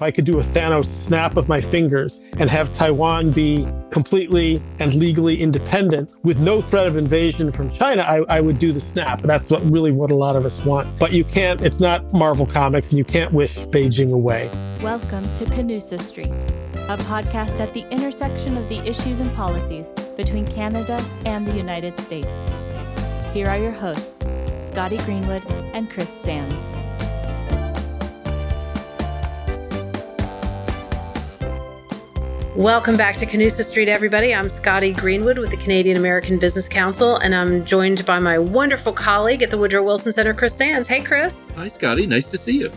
If I could do a Thanos snap of my fingers and have Taiwan be completely and legally independent with no threat of invasion from China, I, I would do the snap. That's what really what a lot of us want. But you can't, it's not Marvel Comics, and you can't wish Beijing away. Welcome to Canusa Street, a podcast at the intersection of the issues and policies between Canada and the United States. Here are your hosts, Scotty Greenwood and Chris Sands. Welcome back to Canusa Street, everybody. I'm Scotty Greenwood with the Canadian American Business Council, and I'm joined by my wonderful colleague at the Woodrow Wilson Center, Chris Sands. Hey, Chris. Hi, Scotty. Nice to see you.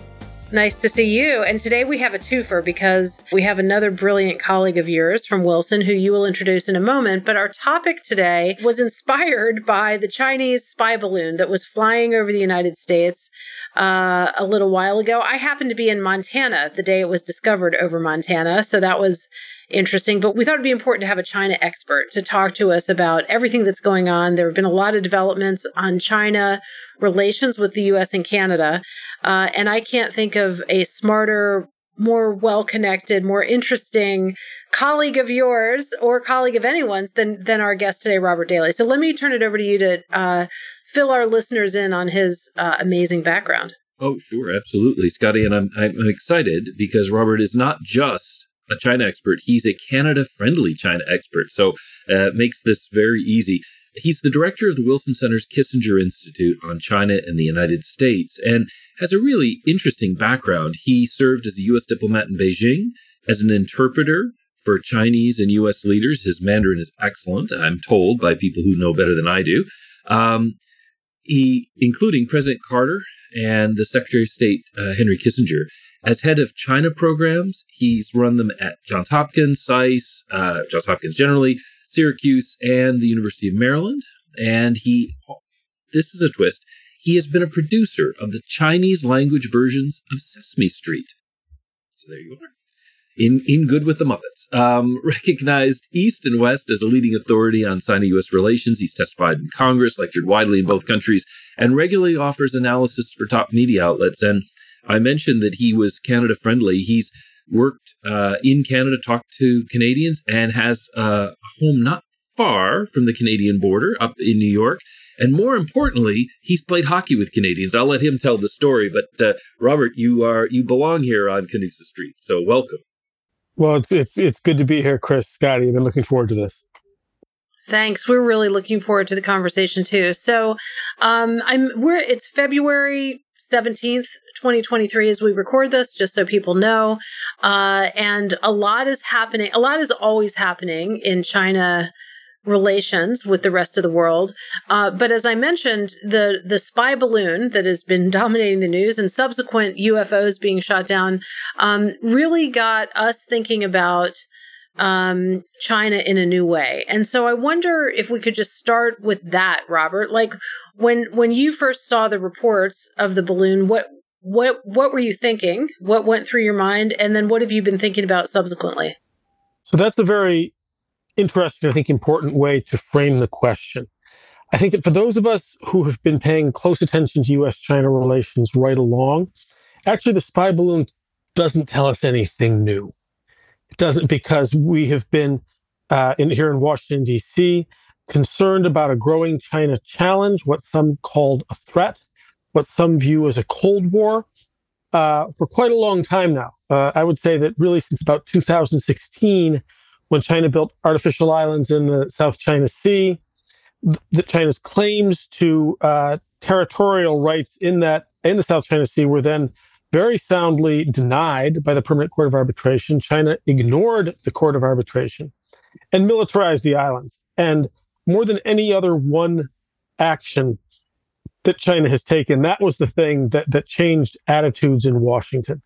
Nice to see you. And today we have a twofer because we have another brilliant colleague of yours from Wilson who you will introduce in a moment. But our topic today was inspired by the Chinese spy balloon that was flying over the United States uh, a little while ago. I happened to be in Montana the day it was discovered over Montana. So that was interesting. But we thought it'd be important to have a China expert to talk to us about everything that's going on. There have been a lot of developments on China relations with the US and Canada. Uh, and I can't think of a smarter, more well connected, more interesting colleague of yours or colleague of anyone's than, than our guest today, Robert Daly. So let me turn it over to you to uh, fill our listeners in on his uh, amazing background. Oh, sure, absolutely, Scotty. And I'm, I'm excited because Robert is not just a China expert. He's a Canada friendly China expert. So uh, makes this very easy. He's the director of the Wilson Center's Kissinger Institute on China and the United States and has a really interesting background. He served as a U.S. diplomat in Beijing, as an interpreter for Chinese and U.S. leaders. His Mandarin is excellent, I'm told by people who know better than I do. Um, he, including President Carter and the Secretary of State uh, Henry Kissinger, as head of China programs, he's run them at Johns Hopkins, SAIS, uh, Johns Hopkins generally, Syracuse, and the University of Maryland. And he, this is a twist, he has been a producer of the Chinese language versions of Sesame Street. So there you are. In, in Good with the Muppets. Um, recognized East and West as a leading authority on Sino US relations. He's testified in Congress, lectured widely in both countries, and regularly offers analysis for top media outlets. And I mentioned that he was Canada friendly. He's worked uh, in Canada, talked to Canadians, and has a home not far from the Canadian border up in New York. And more importantly, he's played hockey with Canadians. I'll let him tell the story. But uh, Robert, you are you belong here on Canusa Street, so welcome. Well, it's it's it's good to be here, Chris, Scotty. I've been looking forward to this. Thanks. We're really looking forward to the conversation too. So, um, I'm we're it's February 17th, 2023, as we record this, just so people know. Uh, and a lot is happening. A lot is always happening in China relations with the rest of the world. Uh, but as I mentioned, the the spy balloon that has been dominating the news and subsequent UFOs being shot down um, really got us thinking about um, China in a new way. And so I wonder if we could just start with that, Robert. Like when when you first saw the reports of the balloon, what what what were you thinking? What went through your mind? And then what have you been thinking about subsequently? So that's a very interesting, I think, important way to frame the question. I think that for those of us who have been paying close attention to US China relations right along, actually the spy balloon doesn't tell us anything new. It doesn't because we have been uh, in here in Washington, D.C., concerned about a growing China challenge, what some called a threat, what some view as a Cold War, uh, for quite a long time now. Uh, I would say that really since about 2016, when China built artificial islands in the South China Sea, that China's claims to uh, territorial rights in that in the South China Sea were then very soundly denied by the Permanent Court of Arbitration. China ignored the Court of Arbitration and militarized the islands. And more than any other one action that China has taken, that was the thing that, that changed attitudes in Washington.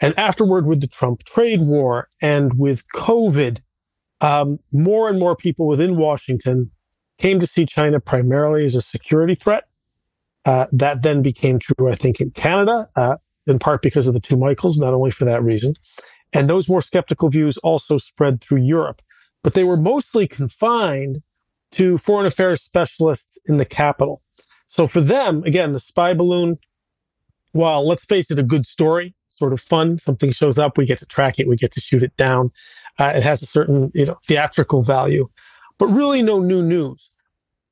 And afterward, with the Trump trade war and with COVID, um, more and more people within Washington came to see China primarily as a security threat. Uh, that then became true, I think, in Canada. Uh, in part because of the two Michaels, not only for that reason. And those more skeptical views also spread through Europe, but they were mostly confined to foreign affairs specialists in the capital. So for them, again, the spy balloon, while let's face it, a good story, sort of fun. Something shows up, we get to track it, we get to shoot it down. Uh, it has a certain, you know, theatrical value, but really no new news.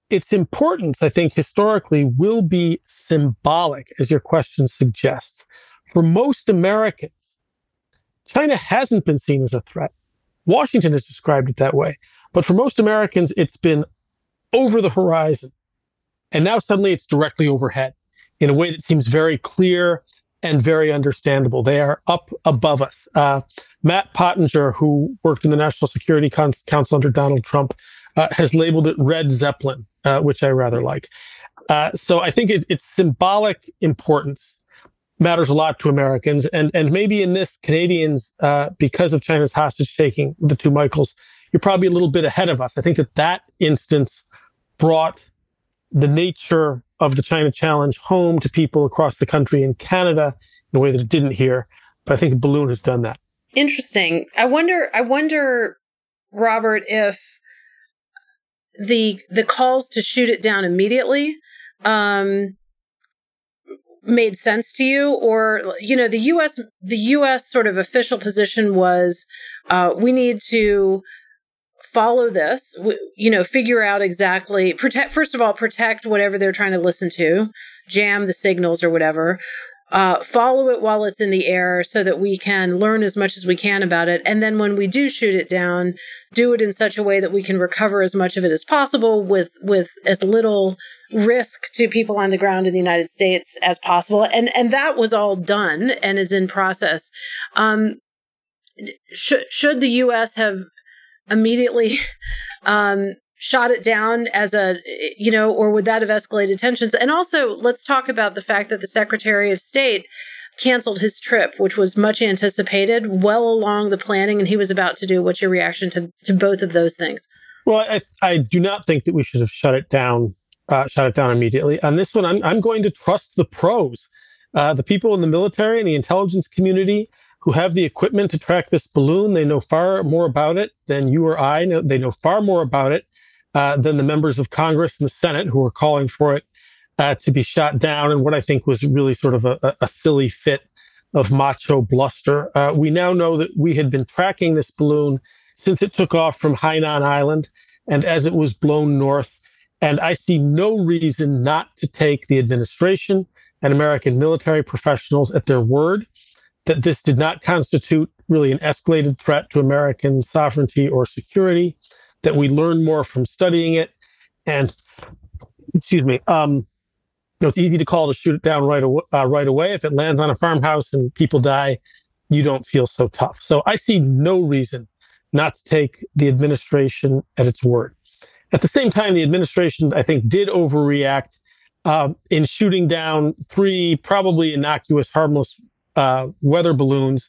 Its importance, I think, historically will be symbolic, as your question suggests. For most Americans, China hasn't been seen as a threat. Washington has described it that way. But for most Americans, it's been over the horizon. And now suddenly it's directly overhead in a way that seems very clear and very understandable. They are up above us. Uh, Matt Pottinger, who worked in the National Security Con- Council under Donald Trump, uh, has labeled it Red Zeppelin, uh, which I rather like. Uh, so I think it, it's symbolic importance matters a lot to Americans, and and maybe in this Canadians, uh, because of China's hostage taking, the two Michaels, you're probably a little bit ahead of us. I think that that instance brought the nature of the China challenge home to people across the country in Canada in a way that it didn't here. But I think balloon has done that. Interesting. I wonder. I wonder, Robert, if the the calls to shoot it down immediately um, made sense to you, or you know, the U.S. the U.S. sort of official position was uh, we need to follow this you know figure out exactly protect first of all protect whatever they're trying to listen to jam the signals or whatever uh, follow it while it's in the air so that we can learn as much as we can about it. And then when we do shoot it down do it in such a way that we can recover as much of it as possible with with as little risk to people on the ground in the united states as possible. And and that was all done and is in process. Um, should should the us have immediately um, shot it down as a, you know, or would that have escalated tensions? And also, let's talk about the fact that the Secretary of State canceled his trip, which was much anticipated, well along the planning, and he was about to do. What's your reaction to, to both of those things? Well, I, I do not think that we should have shut it down, uh, shut it down immediately. On this one, I'm, I'm going to trust the pros, uh, the people in the military and the intelligence community who have the equipment to track this balloon. They know far more about it than you or I. Know, they know far more about it uh, than the members of Congress and the Senate who are calling for it uh, to be shot down. And what I think was really sort of a, a silly fit of macho bluster. Uh, we now know that we had been tracking this balloon since it took off from Hainan Island and as it was blown north. And I see no reason not to take the administration and American military professionals at their word that this did not constitute really an escalated threat to American sovereignty or security, that we learn more from studying it. And, excuse me, um, you know, it's easy to call to shoot it down right, aw- uh, right away. If it lands on a farmhouse and people die, you don't feel so tough. So I see no reason not to take the administration at its word. At the same time, the administration, I think, did overreact uh, in shooting down three probably innocuous, harmless uh, weather balloons,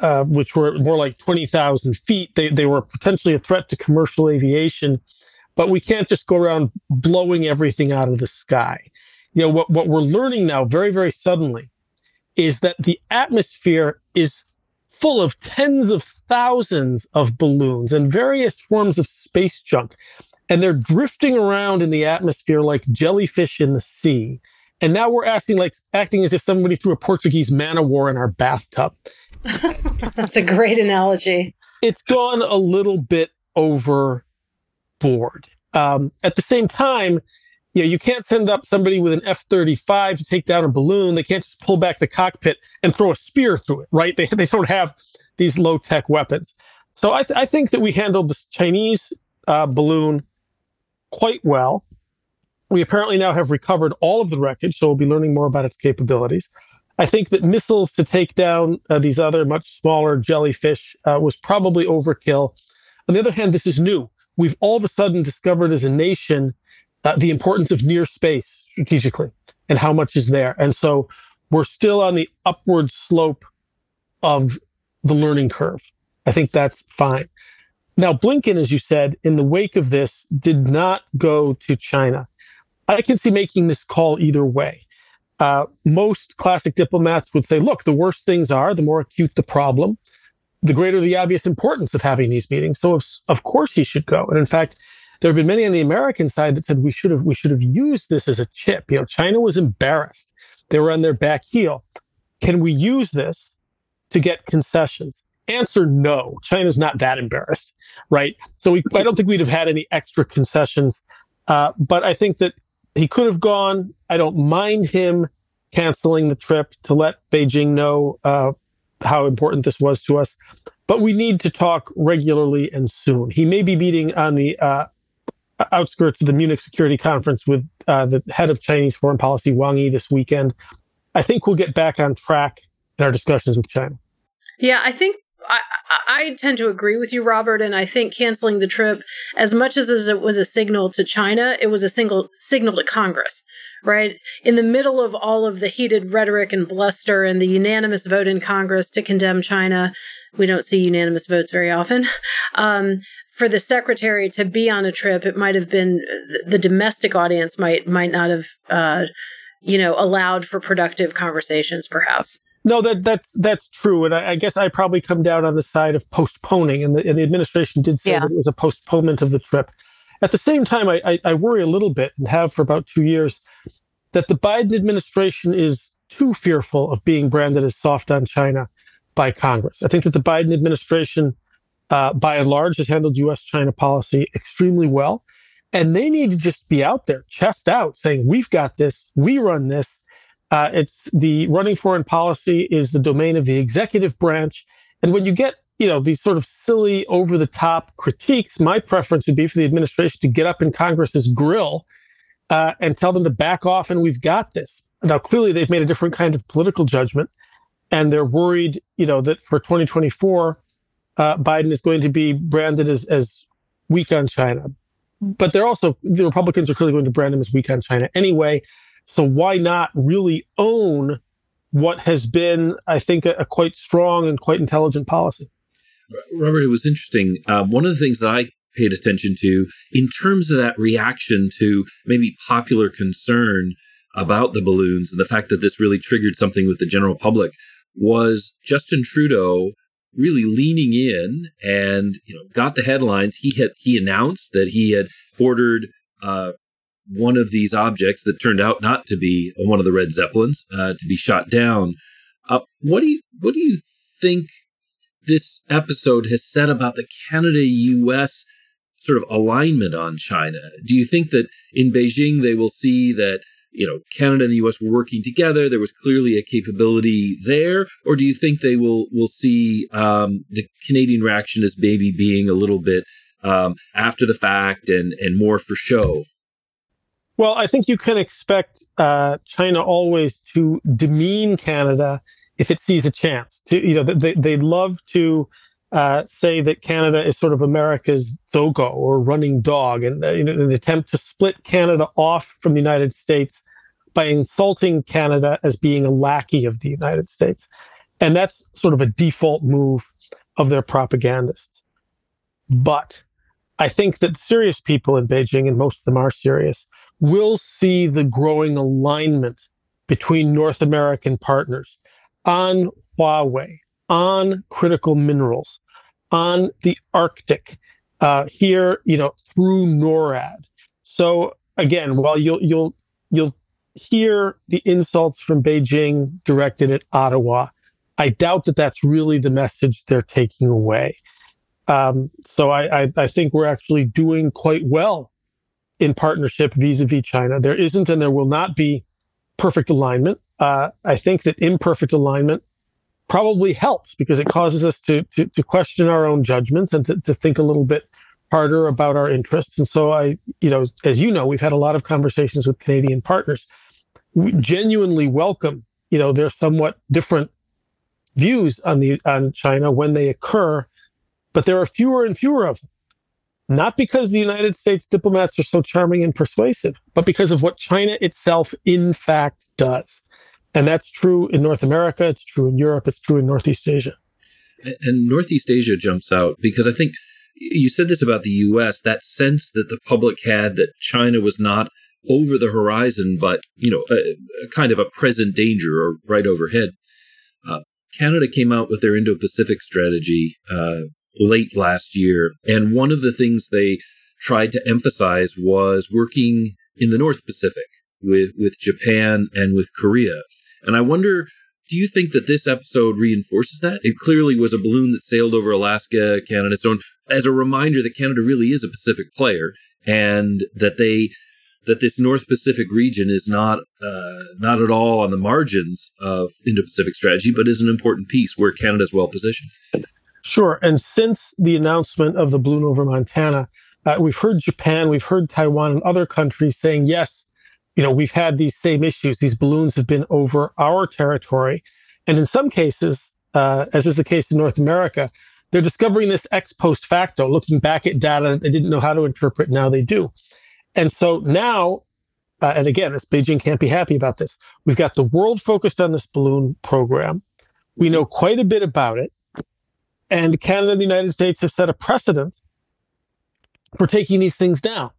uh, which were more like 20,000 feet. They, they were potentially a threat to commercial aviation, but we can't just go around blowing everything out of the sky. You know, what, what we're learning now very, very suddenly is that the atmosphere is full of tens of thousands of balloons and various forms of space junk. And they're drifting around in the atmosphere like jellyfish in the sea. And now we're acting like acting as if somebody threw a Portuguese man o' war in our bathtub. That's a great analogy. It's gone a little bit overboard. Um, at the same time, you know, you can't send up somebody with an F-35 to take down a balloon. They can't just pull back the cockpit and throw a spear through it, right? They, they don't have these low-tech weapons. So I, th- I think that we handled the Chinese uh, balloon quite well. We apparently now have recovered all of the wreckage, so we'll be learning more about its capabilities. I think that missiles to take down uh, these other much smaller jellyfish uh, was probably overkill. On the other hand, this is new. We've all of a sudden discovered as a nation uh, the importance of near space strategically and how much is there. And so we're still on the upward slope of the learning curve. I think that's fine. Now, Blinken, as you said, in the wake of this, did not go to China. I can see making this call either way. Uh, most classic diplomats would say, look, the worse things are, the more acute the problem, the greater the obvious importance of having these meetings. So, of, of course, he should go. And in fact, there have been many on the American side that said we should have we should have used this as a chip. You know, China was embarrassed; they were on their back heel. Can we use this to get concessions? Answer no. China's not that embarrassed, right? So we, I don't think we'd have had any extra concessions. Uh, but I think that he could have gone. I don't mind him canceling the trip to let Beijing know uh, how important this was to us. But we need to talk regularly and soon. He may be meeting on the uh, outskirts of the Munich Security Conference with uh, the head of Chinese foreign policy, Wang Yi, this weekend. I think we'll get back on track in our discussions with China. Yeah, I think I, I, tend to agree with you, Robert, and I think canceling the trip, as much as it was a signal to China, it was a single signal to Congress, right? In the middle of all of the heated rhetoric and bluster and the unanimous vote in Congress to condemn China, we don't see unanimous votes very often. Um, for the secretary to be on a trip, it might have been the domestic audience might might not have, uh, you know, allowed for productive conversations, perhaps. No, that that's that's true, and I, I, guess I probably come down on the side of postponing, and the, and the administration did say yeah. that it was a postponement of the trip. At the same time, I, I, I worry a little bit, and have for about two years, that the Biden administration is too fearful of being branded as soft on China by Congress. I think that the Biden administration, uh, by and large, has handled U.S.-China policy extremely well, and they need to just be out there, chest out, saying, "We've got this. We run this." Uh, it's the running foreign policy is the domain of the executive branch. And when you get, you know, these sort of silly, over the top critiques, my preference would be for the administration to get up in Congress's grill uh, and tell them to back off and we've got this. Now, clearly, they've made a different kind of political judgment and they're worried, you know, that for 2024, uh, Biden is going to be branded as, as weak on China. But they're also, the Republicans are clearly going to brand him as weak on China anyway. So why not really own what has been, I think, a, a quite strong and quite intelligent policy? Robert, it was interesting. Um, one of the things that I paid attention to in terms of that reaction to maybe popular concern about the balloons and the fact that this really triggered something with the general public was Justin Trudeau really leaning in and you know got the headlines. He had he announced that he had ordered uh, one of these objects that turned out not to be one of the red zeppelins uh, to be shot down. Uh, what do you what do you think this episode has said about the Canada U.S. sort of alignment on China? Do you think that in Beijing they will see that you know Canada and the U.S. were working together? There was clearly a capability there, or do you think they will will see um, the Canadian reaction as maybe being a little bit um, after the fact and and more for show? Well, I think you can expect uh, China always to demean Canada if it sees a chance. To you know, they they love to uh, say that Canada is sort of America's zougou or running dog, and uh, in an attempt to split Canada off from the United States by insulting Canada as being a lackey of the United States, and that's sort of a default move of their propagandists. But I think that serious people in Beijing, and most of them are serious, will see the growing alignment between North American partners on Huawei, on critical minerals, on the Arctic, uh, here, you know, through NORAD. So again, while you'll you'll you'll hear the insults from Beijing directed at Ottawa, I doubt that that's really the message they're taking away. Um, so I, I, I think we're actually doing quite well in partnership vis-a-vis China. There isn't and there will not be perfect alignment. Uh, I think that imperfect alignment probably helps because it causes us to, to, to question our own judgments and to, to think a little bit harder about our interests. And so I, you know, as you know, we've had a lot of conversations with Canadian partners. We genuinely welcome, you know, their somewhat different views on the on China when they occur, but there are fewer and fewer of them not because the United States diplomats are so charming and persuasive, but because of what China itself, in fact, does. And that's true in North America, it's true in Europe, it's true in Northeast Asia. And Northeast Asia jumps out because I think you said this about the US that sense that the public had that China was not over the horizon, but, you know, a, a kind of a present danger or right overhead. Uh, Canada came out with their Indo Pacific strategy uh, late last year. And one of the things they tried to emphasize was working in the North Pacific with, with Japan and with Korea. And I wonder Do you think that this episode reinforces that? It clearly was a balloon that sailed over Alaska, Canada, so as a reminder that Canada really is a Pacific player and that they that this North Pacific region is not uh, not at all on the margins of Indo-Pacific strategy, but is an important piece where Canada is well positioned. Sure, and since the announcement of the balloon over Montana, uh, we've heard Japan, we've heard Taiwan, and other countries saying yes. You know, we've had these same issues. These balloons have been over our territory, and in some cases, uh, as is the case in North America, they're discovering this ex post facto, looking back at data that they didn't know how to interpret. Now they do. And so now, uh, and again, this Beijing can't be happy about this. We've got the world focused on this balloon program. We know quite a bit about it. And Canada and the United States have set a precedent for taking these things down.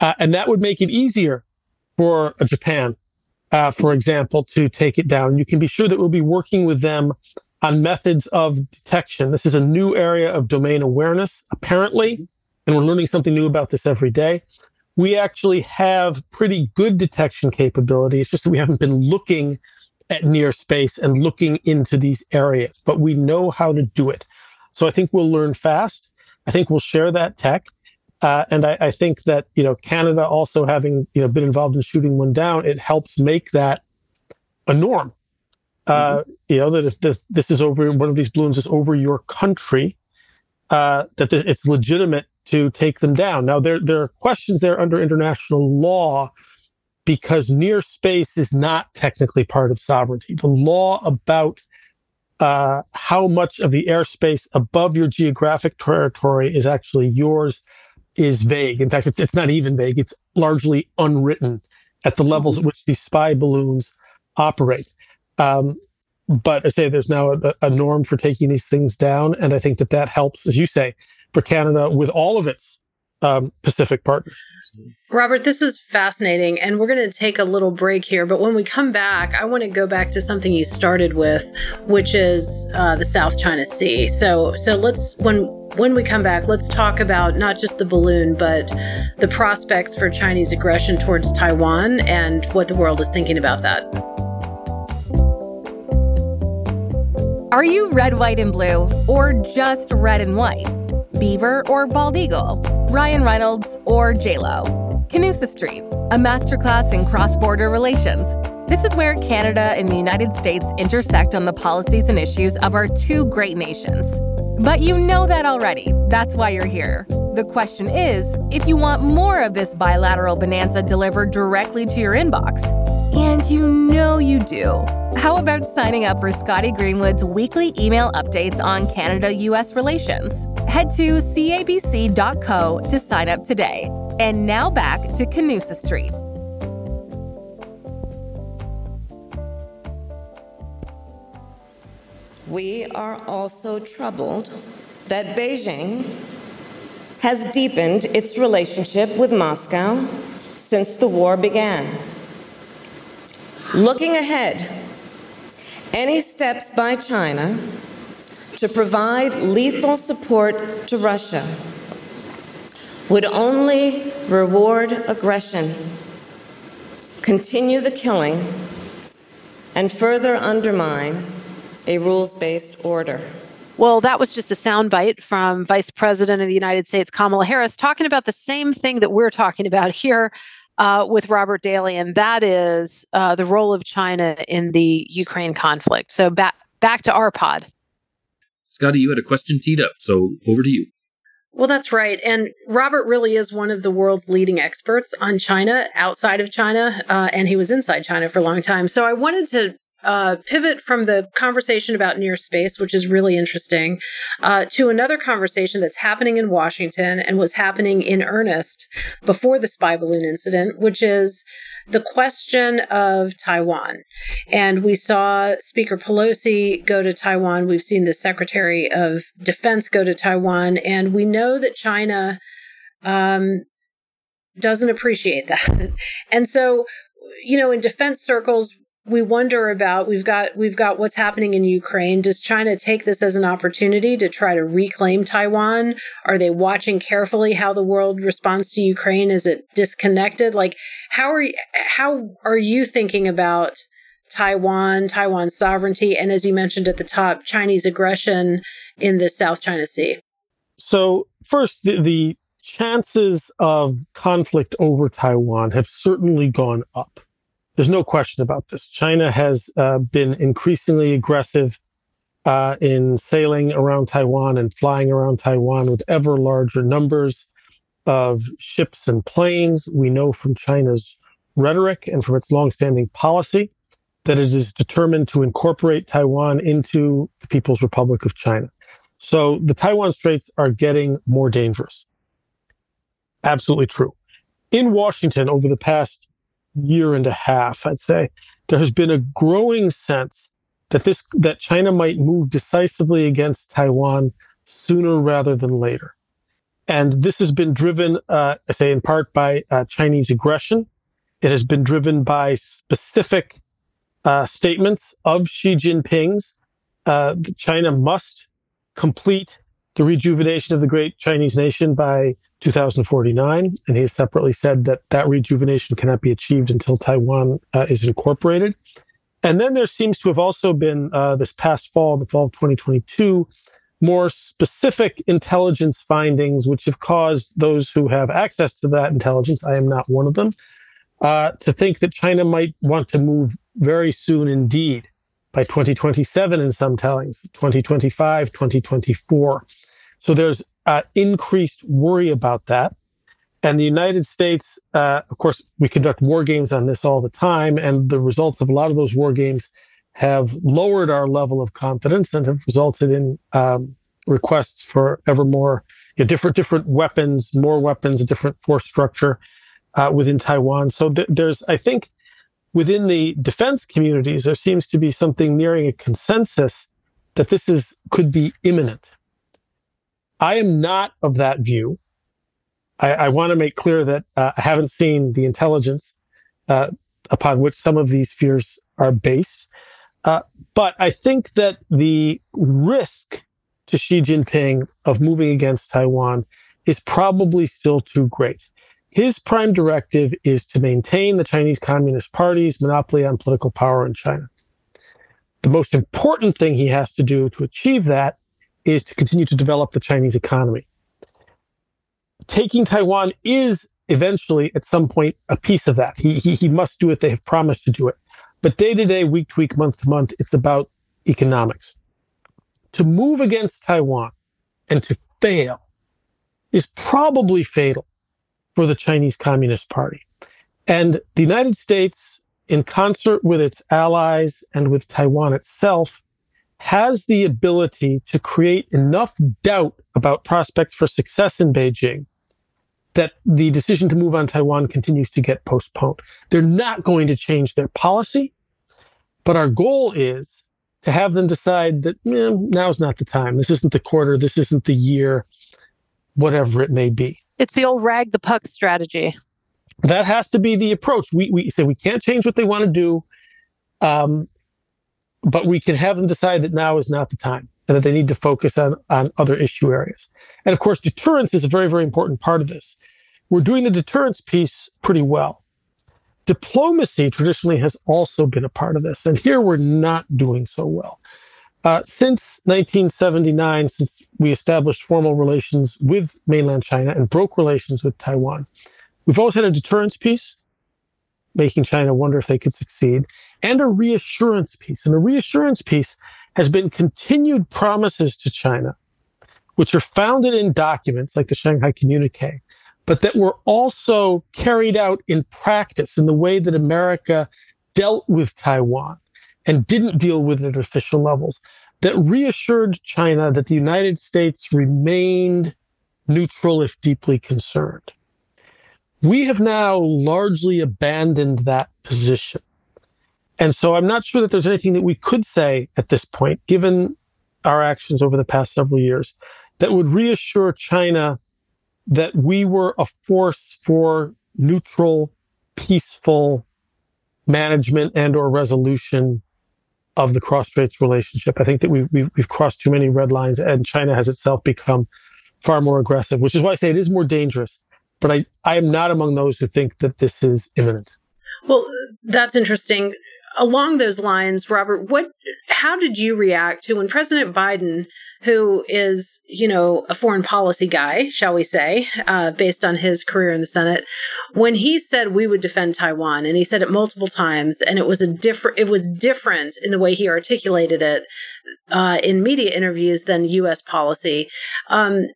Uh, and that would make it easier for Japan, uh, for example, to take it down. You can be sure that we'll be working with them on methods of detection. This is a new area of domain awareness, apparently, and we're learning something new about this every day we actually have pretty good detection capability. It's just that we haven't been looking at near space and looking into these areas, but we know how to do it. So I think we'll learn fast. I think we'll share that tech. Uh, and I, I, think that you know Canada also having you know been involved in shooting one down, it helps make that a norm. Uh, mm-hmm. You know that if this, this is over one of these balloons is over your country, uh, that this, it's legitimate to take them down. Now, there, there are questions there under international law because near space is not technically part of sovereignty. The law about uh, how much of the airspace above your geographic territory is actually yours is vague. In fact, it's, it's not even vague, it's largely unwritten at the levels at which these spy balloons operate. Um, but I say there's now a, a norm for taking these things down. And I think that that helps, as you say, for Canada with all of its um, Pacific partners. Robert, this is fascinating, and we're going to take a little break here. But when we come back, I want to go back to something you started with, which is uh, the South China Sea. So, so let's when when we come back, let's talk about not just the balloon, but the prospects for Chinese aggression towards Taiwan and what the world is thinking about that. Are you red, white, and blue, or just red and white? Beaver or Bald Eagle, Ryan Reynolds or JLo. Canusa Street, a masterclass in cross border relations. This is where Canada and the United States intersect on the policies and issues of our two great nations. But you know that already. That's why you're here. The question is if you want more of this bilateral bonanza delivered directly to your inbox. And you know you do. How about signing up for Scotty Greenwood's weekly email updates on Canada US relations? Head to cabc.co to sign up today. And now back to Canusa Street. We are also troubled that Beijing has deepened its relationship with Moscow since the war began. Looking ahead, any steps by China to provide lethal support to Russia would only reward aggression, continue the killing, and further undermine a rules based order. Well, that was just a soundbite from Vice President of the United States, Kamala Harris, talking about the same thing that we're talking about here uh, with Robert Daly, and that is uh, the role of China in the Ukraine conflict. So back back to our pod. Scotty, you had a question teed up, so over to you. Well, that's right. And Robert really is one of the world's leading experts on China outside of China, uh, and he was inside China for a long time. So I wanted to uh, pivot from the conversation about near space, which is really interesting, uh, to another conversation that's happening in Washington and was happening in earnest before the spy balloon incident, which is the question of Taiwan. And we saw Speaker Pelosi go to Taiwan. We've seen the Secretary of Defense go to Taiwan. And we know that China um, doesn't appreciate that. and so, you know, in defense circles, we wonder about we've got we've got what's happening in Ukraine. Does China take this as an opportunity to try to reclaim Taiwan? Are they watching carefully how the world responds to Ukraine? Is it disconnected? Like how are you, how are you thinking about Taiwan, Taiwan's sovereignty, and as you mentioned at the top, Chinese aggression in the South China Sea? So, first, the, the chances of conflict over Taiwan have certainly gone up. There's no question about this. China has uh, been increasingly aggressive uh, in sailing around Taiwan and flying around Taiwan with ever larger numbers of ships and planes. We know from China's rhetoric and from its longstanding policy that it is determined to incorporate Taiwan into the People's Republic of China. So the Taiwan Straits are getting more dangerous. Absolutely true. In Washington, over the past year and a half, I'd say, there has been a growing sense that this that China might move decisively against Taiwan sooner rather than later. And this has been driven, uh, I say, in part by uh, Chinese aggression. It has been driven by specific uh, statements of Xi Jinping's. Uh, China must complete the rejuvenation of the great Chinese nation by 2049. And he has separately said that that rejuvenation cannot be achieved until Taiwan uh, is incorporated. And then there seems to have also been uh, this past fall, the fall of 2022, more specific intelligence findings, which have caused those who have access to that intelligence, I am not one of them, uh, to think that China might want to move very soon indeed by 2027 in some tellings, 2025, 2024. So there's uh, increased worry about that. And the United States, uh, of course, we conduct war games on this all the time, and the results of a lot of those war games have lowered our level of confidence and have resulted in um, requests for ever more you know, different different weapons, more weapons, a different force structure uh, within Taiwan. So th- there's, I think, within the defense communities, there seems to be something nearing a consensus that this is could be imminent. I am not of that view. I, I want to make clear that uh, I haven't seen the intelligence uh, upon which some of these fears are based. Uh, but I think that the risk to Xi Jinping of moving against Taiwan is probably still too great. His prime directive is to maintain the Chinese Communist Party's monopoly on political power in China. The most important thing he has to do to achieve that is to continue to develop the Chinese economy. Taking Taiwan is eventually, at some point, a piece of that. He, he, he must do it. They have promised to do it. But day to day, week to week, month to month, it's about economics. To move against Taiwan and to fail is probably fatal for the Chinese Communist Party. And the United States, in concert with its allies and with Taiwan itself, has the ability to create enough doubt about prospects for success in Beijing that the decision to move on Taiwan continues to get postponed. They're not going to change their policy, but our goal is to have them decide that eh, now's not the time. This isn't the quarter. This isn't the year, whatever it may be. It's the old rag the puck strategy. That has to be the approach. We, we say we can't change what they want to do, um, but we can have them decide that now is not the time and that they need to focus on, on other issue areas. And of course, deterrence is a very, very important part of this. We're doing the deterrence piece pretty well. Diplomacy traditionally has also been a part of this, and here we're not doing so well. Uh, since 1979, since we established formal relations with mainland China and broke relations with Taiwan, we've always had a deterrence piece, making China wonder if they could succeed, and a reassurance piece. And the reassurance piece has been continued promises to China, which are founded in documents like the Shanghai Communique, but that were also carried out in practice in the way that America dealt with Taiwan and didn't deal with it at official levels that reassured China that the United States remained neutral if deeply concerned. We have now largely abandoned that position. And so I'm not sure that there's anything that we could say at this point, given our actions over the past several years, that would reassure China that we were a force for neutral, peaceful management and or resolution of the cross straits relationship. I think that we've, we've, we've crossed too many red lines and China has itself become far more aggressive, which is why I say it is more dangerous. But I, I am not among those who think that this is imminent. Well, that's interesting along those lines, Robert, what how did you react to when President Biden, who is, you know, a foreign policy guy, shall we say, uh, based on his career in the Senate, when he said we would defend Taiwan, and he said it multiple times, and it was a different it was different in the way he articulated it uh, in media interviews than U.S. policy. Um,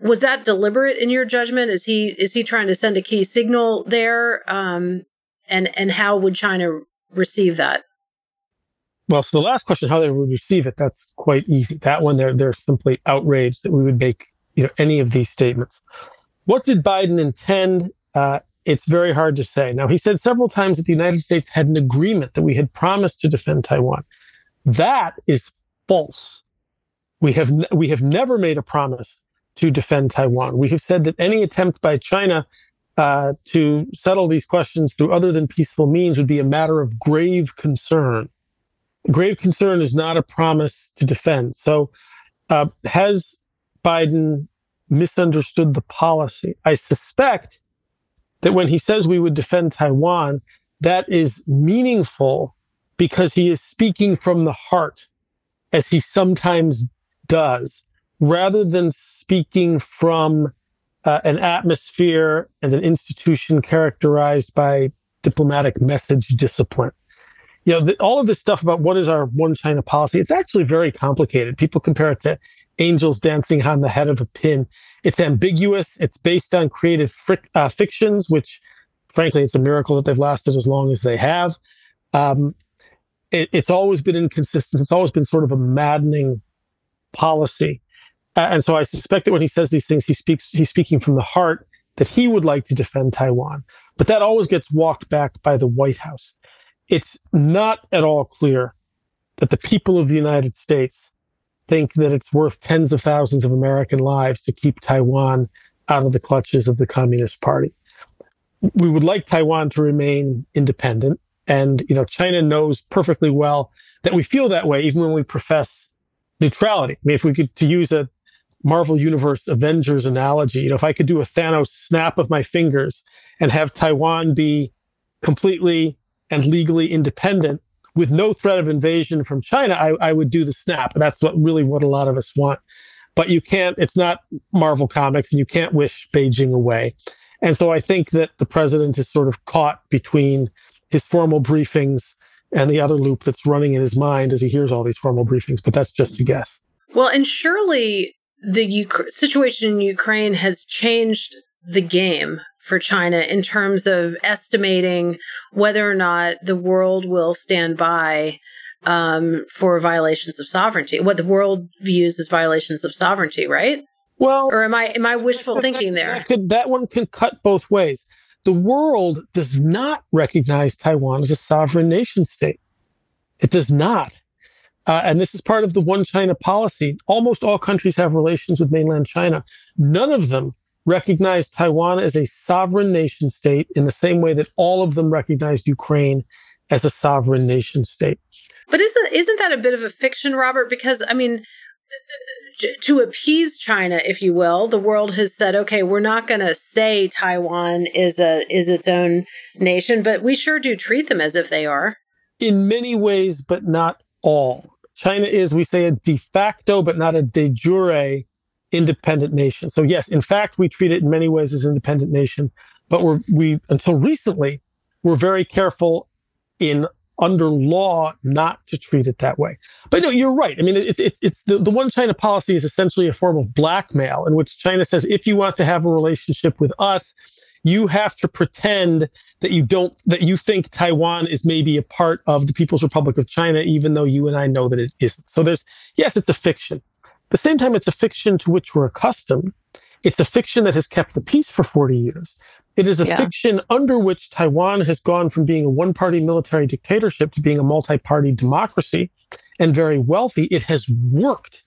was that deliberate in your judgment? Is he is he trying to send a key signal there? Um, and and how would China receive that? Well, so the last question, how they would receive it, that's quite easy. That one, they're they're simply outraged that we would make you know any of these statements. What did Biden intend? Uh, it's very hard to say. Now, he said several times that the United States had an agreement that we had promised to defend Taiwan. That is false. We have n- we have never made a promise to defend Taiwan. We have said that any attempt by China uh, to settle these questions through other than peaceful means would be a matter of grave concern. Grave concern is not a promise to defend. So, uh, has Biden misunderstood the policy? I suspect that when he says we would defend Taiwan, that is meaningful because he is speaking from the heart, as he sometimes does, rather than speaking from uh, an atmosphere and an institution characterized by diplomatic message discipline. You know, the, all of this stuff about what is our one China policy, it's actually very complicated. People compare it to angels dancing on the head of a pin. It's ambiguous. It's based on creative fric- uh, fictions, which, frankly, it's a miracle that they've lasted as long as they have. Um, it, it's always been inconsistent. It's always been sort of a maddening policy. And so I suspect that when he says these things, he speaks he's speaking from the heart that he would like to defend Taiwan. But that always gets walked back by the White House. It's not at all clear that the people of the United States think that it's worth tens of thousands of American lives to keep Taiwan out of the clutches of the Communist Party. We would like Taiwan to remain independent. And, you know, China knows perfectly well that we feel that way, even when we profess neutrality. I mean, if we could, to use a Marvel Universe Avengers analogy. You know, if I could do a Thanos snap of my fingers and have Taiwan be completely and legally independent with no threat of invasion from China, I, I would do the snap. And that's what really what a lot of us want. But you can't, it's not Marvel Comics, and you can't wish Beijing away. And so I think that the president is sort of caught between his formal briefings and the other loop that's running in his mind as he hears all these formal briefings. But that's just a guess. Well, and surely the situation in Ukraine has changed the game for China in terms of estimating whether or not the world will stand by um, for violations of sovereignty. What the world views as violations of sovereignty, right? Well, or am I am I wishful that, thinking there? That, could, that one can cut both ways. The world does not recognize Taiwan as a sovereign nation state. It does not. Uh, and this is part of the one China policy. Almost all countries have relations with mainland China. None of them recognize Taiwan as a sovereign nation state in the same way that all of them recognized Ukraine as a sovereign nation state. But isn't isn't that a bit of a fiction, Robert? Because I mean, to appease China, if you will, the world has said, okay, we're not going to say Taiwan is a is its own nation, but we sure do treat them as if they are. In many ways, but not all. China is, we say, a de facto, but not a de jure independent nation. So yes, in fact, we treat it in many ways as an independent nation, but we're, we, until recently, we're very careful in under law not to treat it that way. But no, you're right. I mean, it's, it's, it's the, the one China policy is essentially a form of blackmail in which China says, if you want to have a relationship with us, you have to pretend that you don't that you think Taiwan is maybe a part of the People's Republic of China, even though you and I know that it isn't. So there's yes, it's a fiction. At the same time, it's a fiction to which we're accustomed. It's a fiction that has kept the peace for 40 years. It is a yeah. fiction under which Taiwan has gone from being a one party military dictatorship to being a multi party democracy and very wealthy. It has worked.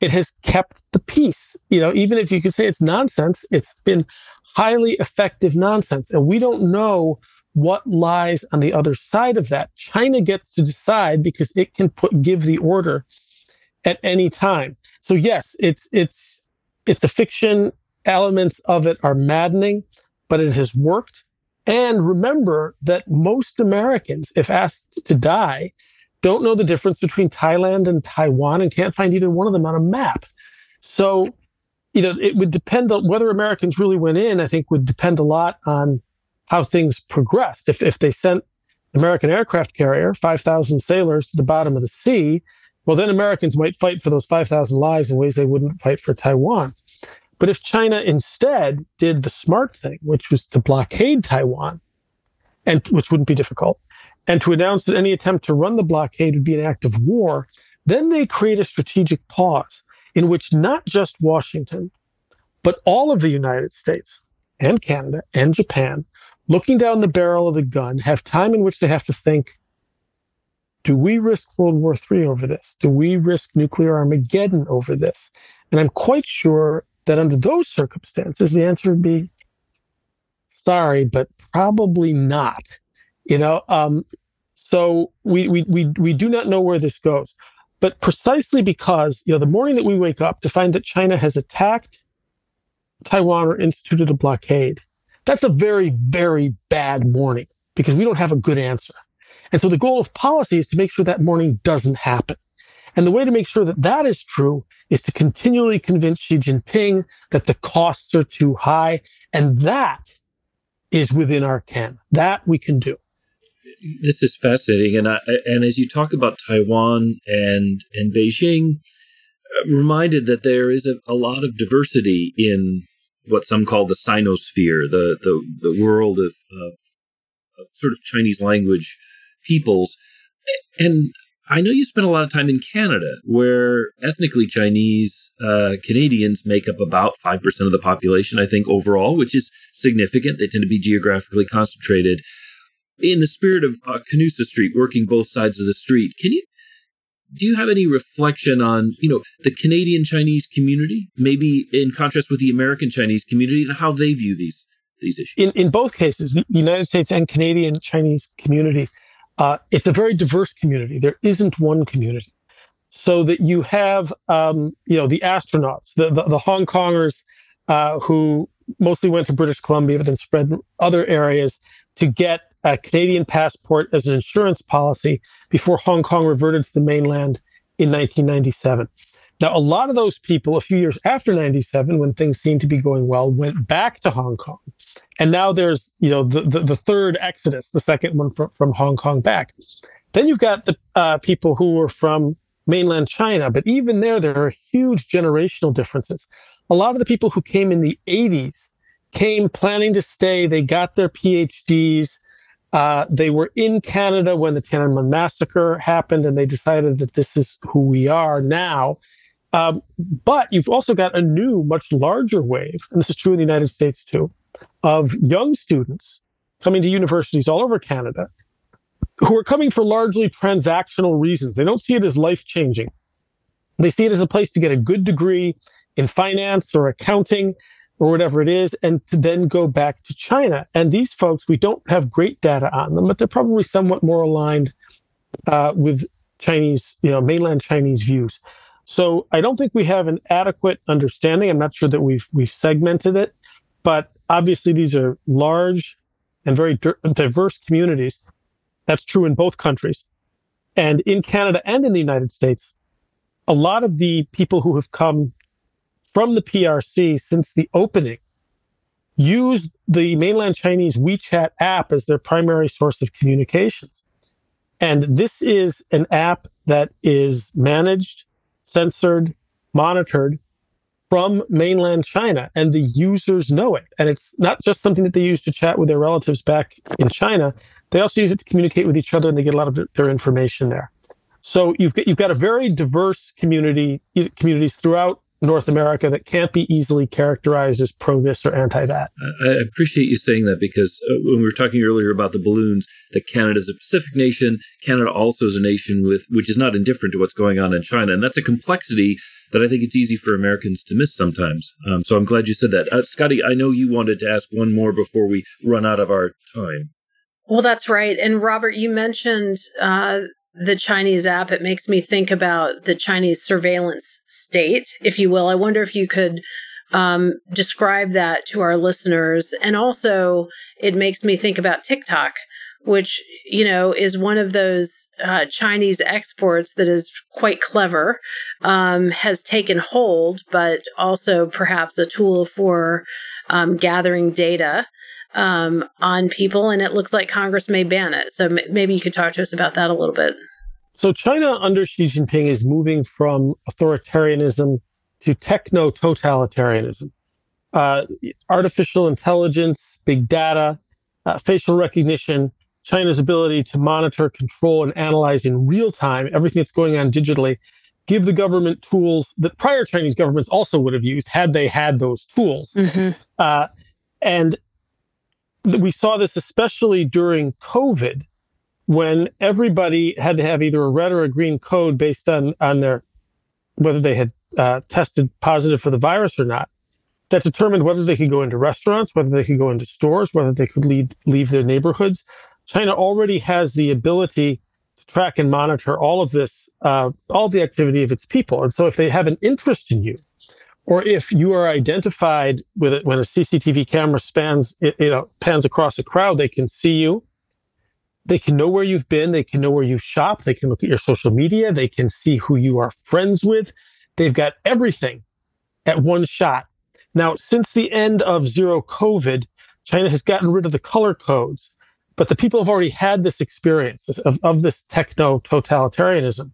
It has kept the peace. You know, even if you could say it's nonsense, it's been highly effective nonsense. And we don't know what lies on the other side of that. China gets to decide because it can put give the order at any time. So yes, it's it's it's a fiction. Elements of it are maddening, but it has worked. And remember that most Americans, if asked to die, don't know the difference between Thailand and Taiwan and can't find either one of them on a map. So, you know, it would depend on whether Americans really went in, I think would depend a lot on how things progressed. If, if they sent American aircraft carrier, 5,000 sailors to the bottom of the sea, well, then Americans might fight for those 5,000 lives in ways they wouldn't fight for Taiwan. But if China instead did the smart thing, which was to blockade Taiwan, and which wouldn't be difficult, and to announce that any attempt to run the blockade would be an act of war, then they create a strategic pause in which not just Washington, but all of the United States and Canada and Japan, looking down the barrel of the gun, have time in which they have to think do we risk World War III over this? Do we risk nuclear Armageddon over this? And I'm quite sure that under those circumstances, the answer would be sorry, but probably not. You know, um, so we, we we we do not know where this goes. But precisely because, you know, the morning that we wake up to find that China has attacked Taiwan or instituted a blockade, that's a very, very bad morning because we don't have a good answer. And so the goal of policy is to make sure that morning doesn't happen. And the way to make sure that that is true is to continually convince Xi Jinping that the costs are too high. And that is within our ken. That we can do. This is fascinating. And, I, and as you talk about Taiwan and, and Beijing, reminded that there is a, a lot of diversity in what some call the Sinosphere, the, the, the world of, of, of sort of Chinese language peoples. And I know you spent a lot of time in Canada, where ethnically Chinese uh, Canadians make up about 5% of the population, I think, overall, which is significant. They tend to be geographically concentrated. In the spirit of uh, Canusa Street, working both sides of the street, can you do you have any reflection on you know the Canadian Chinese community, maybe in contrast with the American Chinese community, and how they view these these issues? In in both cases, United States and Canadian Chinese communities uh, it's a very diverse community. There isn't one community. So that you have, um, you know, the astronauts, the, the, the Hong Kongers uh, who mostly went to British Columbia, but then spread other areas to get a Canadian passport as an insurance policy before Hong Kong reverted to the mainland in 1997. Now, a lot of those people, a few years after 97, when things seemed to be going well, went back to Hong Kong and now there's, you know, the, the, the third exodus, the second one from, from Hong Kong back. Then you've got the uh, people who were from mainland China, but even there, there are huge generational differences. A lot of the people who came in the 80s came planning to stay. They got their PhDs. Uh, they were in Canada when the Tiananmen massacre happened, and they decided that this is who we are now. Um, but you've also got a new, much larger wave, and this is true in the United States too, of young students coming to universities all over Canada who are coming for largely transactional reasons. They don't see it as life changing. They see it as a place to get a good degree in finance or accounting or whatever it is, and to then go back to China. And these folks, we don't have great data on them, but they're probably somewhat more aligned uh, with Chinese, you know, mainland Chinese views. So I don't think we have an adequate understanding. I'm not sure that we've we've segmented it, but obviously these are large and very diverse communities. That's true in both countries. And in Canada and in the United States, a lot of the people who have come from the PRC since the opening use the mainland Chinese WeChat app as their primary source of communications. And this is an app that is managed, censored, monitored from mainland China, and the users know it. And it's not just something that they use to chat with their relatives back in China. They also use it to communicate with each other, and they get a lot of their information there. So you've got, you've got a very diverse community communities throughout North America that can't be easily characterized as pro this or anti that. I appreciate you saying that because uh, when we were talking earlier about the balloons, that Canada is a Pacific nation. Canada also is a nation with which is not indifferent to what's going on in China, and that's a complexity that I think it's easy for Americans to miss sometimes. Um, so I'm glad you said that, uh, Scotty. I know you wanted to ask one more before we run out of our time. Well, that's right. And Robert, you mentioned uh, the Chinese app, it makes me think about the Chinese surveillance state, if you will. I wonder if you could um, describe that to our listeners? And also, it makes me think about TikTok, which you know is one of those uh, Chinese exports that is quite clever, um, has taken hold, but also perhaps a tool for um, gathering data um, on people. And it looks like Congress may ban it. So m- maybe you could talk to us about that a little bit. So China under Xi Jinping is moving from authoritarianism to techno totalitarianism. Uh, artificial intelligence, big data, uh, facial recognition, China's ability to monitor, control, and analyze in real time everything that's going on digitally, give the government tools that prior Chinese governments also would have used had they had those tools. Mm-hmm. Uh, and we saw this especially during COVID when everybody had to have either a red or a green code based on on their whether they had uh, tested positive for the virus or not that determined whether they could go into restaurants whether they could go into stores whether they could leave leave their neighborhoods. China already has the ability to track and monitor all of this uh, all the activity of its people. And so if they have an interest in you or if you are identified with it when a cctv camera spans it, you uh, know pans across a crowd they can see you they can know where you've been. They can know where you shop. They can look at your social media. They can see who you are friends with. They've got everything at one shot. Now, since the end of zero COVID, China has gotten rid of the color codes, but the people have already had this experience of, of this techno totalitarianism.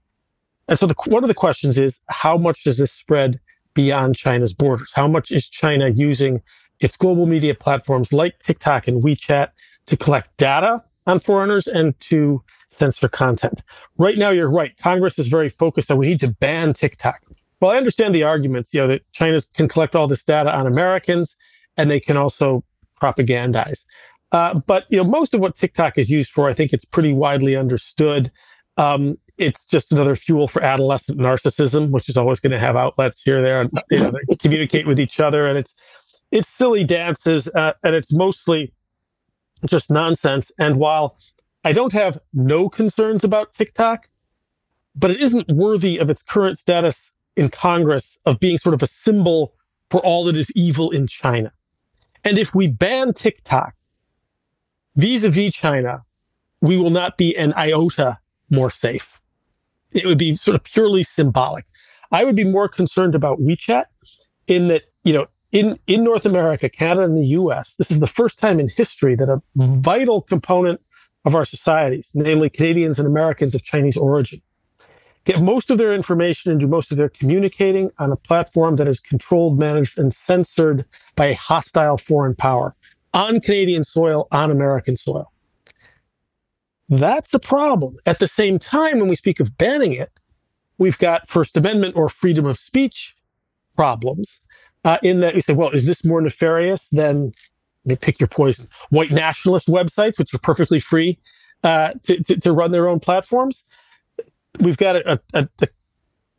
And so the, one of the questions is how much does this spread beyond China's borders? How much is China using its global media platforms like TikTok and WeChat to collect data on foreigners and to censor content. Right now, you're right. Congress is very focused on we need to ban TikTok. Well, I understand the arguments, you know, that China can collect all this data on Americans and they can also propagandize. Uh, but you know, most of what TikTok is used for, I think it's pretty widely understood. Um, it's just another fuel for adolescent narcissism, which is always going to have outlets here, there, and you know, communicate with each other. And it's it's silly dances, uh, and it's mostly just nonsense. And while I don't have no concerns about TikTok, but it isn't worthy of its current status in Congress of being sort of a symbol for all that is evil in China. And if we ban TikTok vis a vis China, we will not be an iota more safe. It would be sort of purely symbolic. I would be more concerned about WeChat in that, you know, in, in North America, Canada, and the US, this is the first time in history that a vital component of our societies, namely Canadians and Americans of Chinese origin, get most of their information and do most of their communicating on a platform that is controlled, managed, and censored by a hostile foreign power on Canadian soil, on American soil. That's a problem. At the same time, when we speak of banning it, we've got First Amendment or freedom of speech problems uh, in that you say, well, is this more nefarious than you pick your poison? White nationalist websites, which are perfectly free uh, to, to, to, run their own platforms. We've got a, a, a,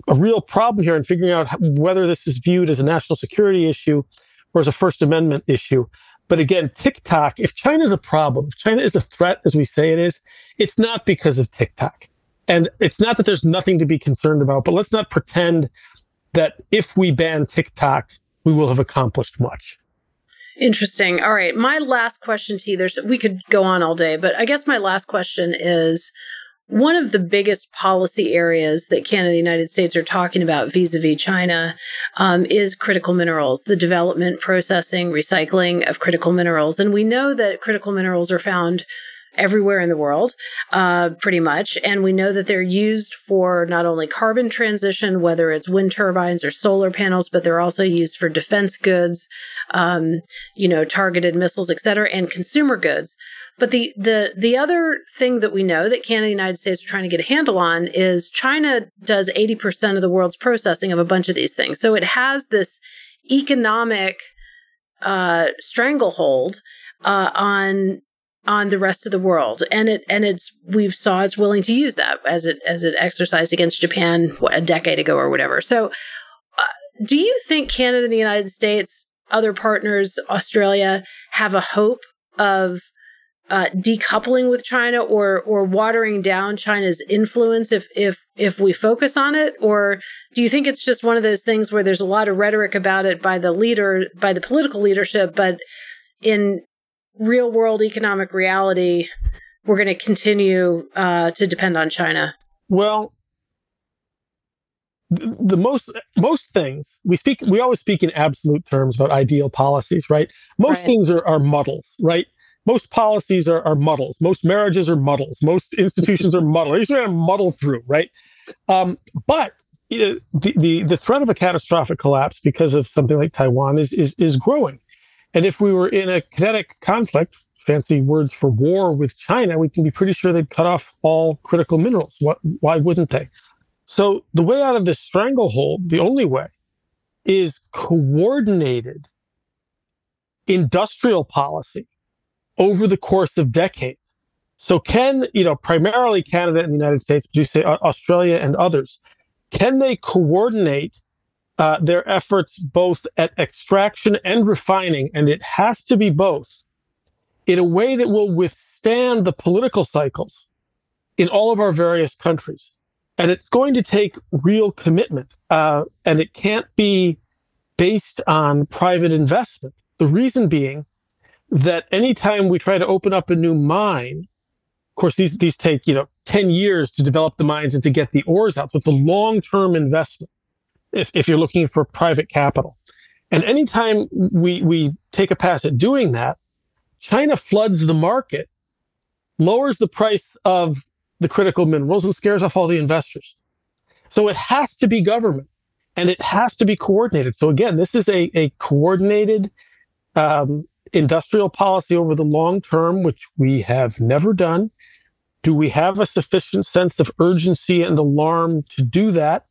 a real problem here in figuring out whether this is viewed as a national security issue or as a First Amendment issue. But again, TikTok, if China is a problem, if China is a threat, as we say it is, it's not because of TikTok. And it's not that there's nothing to be concerned about, but let's not pretend that if we ban TikTok, we will have accomplished much. Interesting. All right. My last question to you, there's we could go on all day, but I guess my last question is one of the biggest policy areas that Canada and the United States are talking about vis-a-vis China um, is critical minerals, the development, processing, recycling of critical minerals. And we know that critical minerals are found everywhere in the world, uh, pretty much. And we know that they're used for not only carbon transition, whether it's wind turbines or solar panels, but they're also used for defense goods, um, you know, targeted missiles, et cetera, and consumer goods. But the the the other thing that we know that Canada and the United States are trying to get a handle on is China does 80% of the world's processing of a bunch of these things. So it has this economic uh, stranglehold uh, on on the rest of the world and it and it's we've saw it's willing to use that as it as it exercised against japan what, a decade ago or whatever so uh, do you think canada and the united states other partners australia have a hope of uh, decoupling with China or or watering down China's influence if if if we focus on it, or do you think it's just one of those things where there's a lot of rhetoric about it by the leader by the political leadership, but in real world economic reality, we're going to continue uh, to depend on China? Well, the most most things we speak we always speak in absolute terms about ideal policies right most right. things are, are muddles right most policies are, are muddles. Most marriages are muddles. Most institutions are muddles. You're going to muddle through, right? Um, but the, the the threat of a catastrophic collapse because of something like Taiwan is is is growing, and if we were in a kinetic conflict, fancy words for war with China, we can be pretty sure they'd cut off all critical minerals. What? Why wouldn't they? So the way out of this stranglehold, the only way, is coordinated industrial policy over the course of decades. So can, you know, primarily Canada and the United States, but you say Australia and others, can they coordinate uh, their efforts both at extraction and refining? And it has to be both in a way that will withstand the political cycles in all of our various countries. And it's going to take real commitment. Uh, and it can't be based on private investment. The reason being that anytime we try to open up a new mine, of course, these, these take, you know, 10 years to develop the mines and to get the ores out. So it's a long-term investment if, if you're looking for private capital. And anytime we, we take a pass at doing that, China floods the market, lowers the price of the critical minerals and scares off all the investors. So it has to be government and it has to be coordinated. So again, this is a, a coordinated um, industrial policy over the long term, which we have never done. Do we have a sufficient sense of urgency and alarm to do that?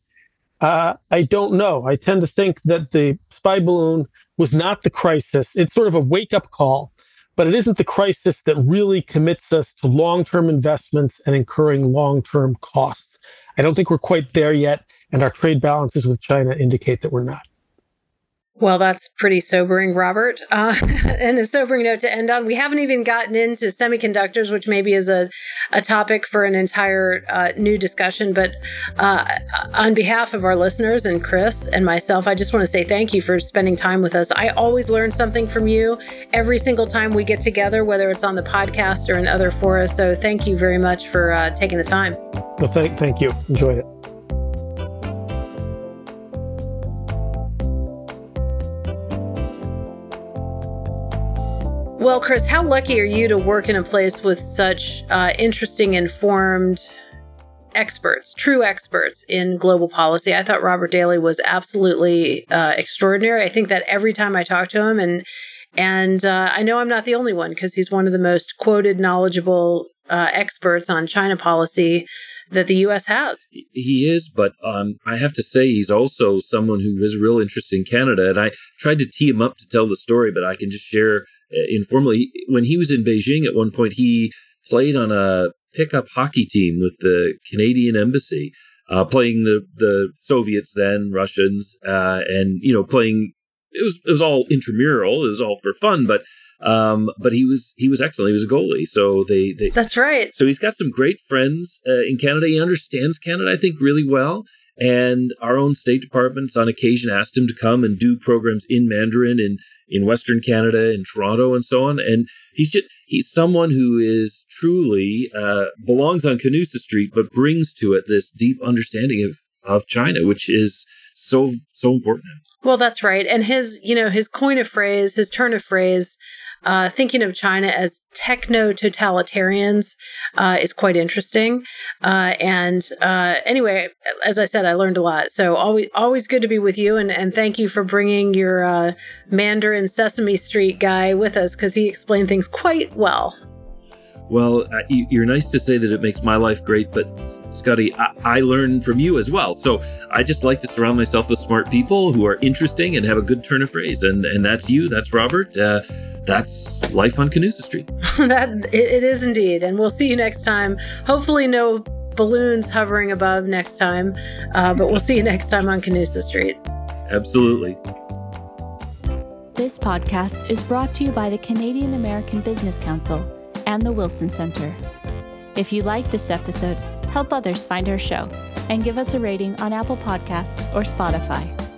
Uh, I don't know. I tend to think that the spy balloon was not the crisis. It's sort of a wake up call, but it isn't the crisis that really commits us to long term investments and incurring long term costs. I don't think we're quite there yet, and our trade balances with China indicate that we're not. Well, that's pretty sobering, Robert. Uh, and a sobering note to end on. We haven't even gotten into semiconductors, which maybe is a, a topic for an entire uh, new discussion. But uh, on behalf of our listeners and Chris and myself, I just want to say thank you for spending time with us. I always learn something from you every single time we get together, whether it's on the podcast or in other fora. So thank you very much for uh, taking the time. Well, thank, thank you. Enjoyed it. Well, Chris, how lucky are you to work in a place with such uh, interesting, informed experts, true experts in global policy? I thought Robert Daly was absolutely uh, extraordinary. I think that every time I talk to him, and and uh, I know I'm not the only one because he's one of the most quoted, knowledgeable uh, experts on China policy that the U.S. has. He is, but um, I have to say he's also someone who has real interest in Canada. And I tried to tee him up to tell the story, but I can just share informally. When he was in Beijing at one point, he played on a pickup hockey team with the Canadian embassy, uh, playing the, the Soviets then, Russians, uh, and, you know, playing, it was, it was all intramural. It was all for fun, but, um, but he was, he was excellent. He was a goalie. So they, they, that's right. So he's got some great friends, uh, in Canada. He understands Canada, I think, really well. And our own State Departments on occasion asked him to come and do programs in Mandarin in, in Western Canada, in Toronto, and so on. And he's just he's someone who is truly uh, belongs on Canusa Street, but brings to it this deep understanding of of China, which is so so important. Well, that's right. And his, you know, his coin of phrase, his turn of phrase uh, thinking of China as techno totalitarians uh, is quite interesting. Uh, and uh, anyway, as I said, I learned a lot. So always, always good to be with you, and, and thank you for bringing your uh, Mandarin Sesame Street guy with us because he explained things quite well. Well, uh, you're nice to say that it makes my life great, but Scotty, I, I learn from you as well. So I just like to surround myself with smart people who are interesting and have a good turn of phrase. And and that's you, that's Robert. Uh, that's life on Canusa Street. that it is indeed, and we'll see you next time. Hopefully, no balloons hovering above next time, uh, but we'll see you next time on Canusa Street. Absolutely. This podcast is brought to you by the Canadian American Business Council and the Wilson Center. If you like this episode, help others find our show and give us a rating on Apple Podcasts or Spotify.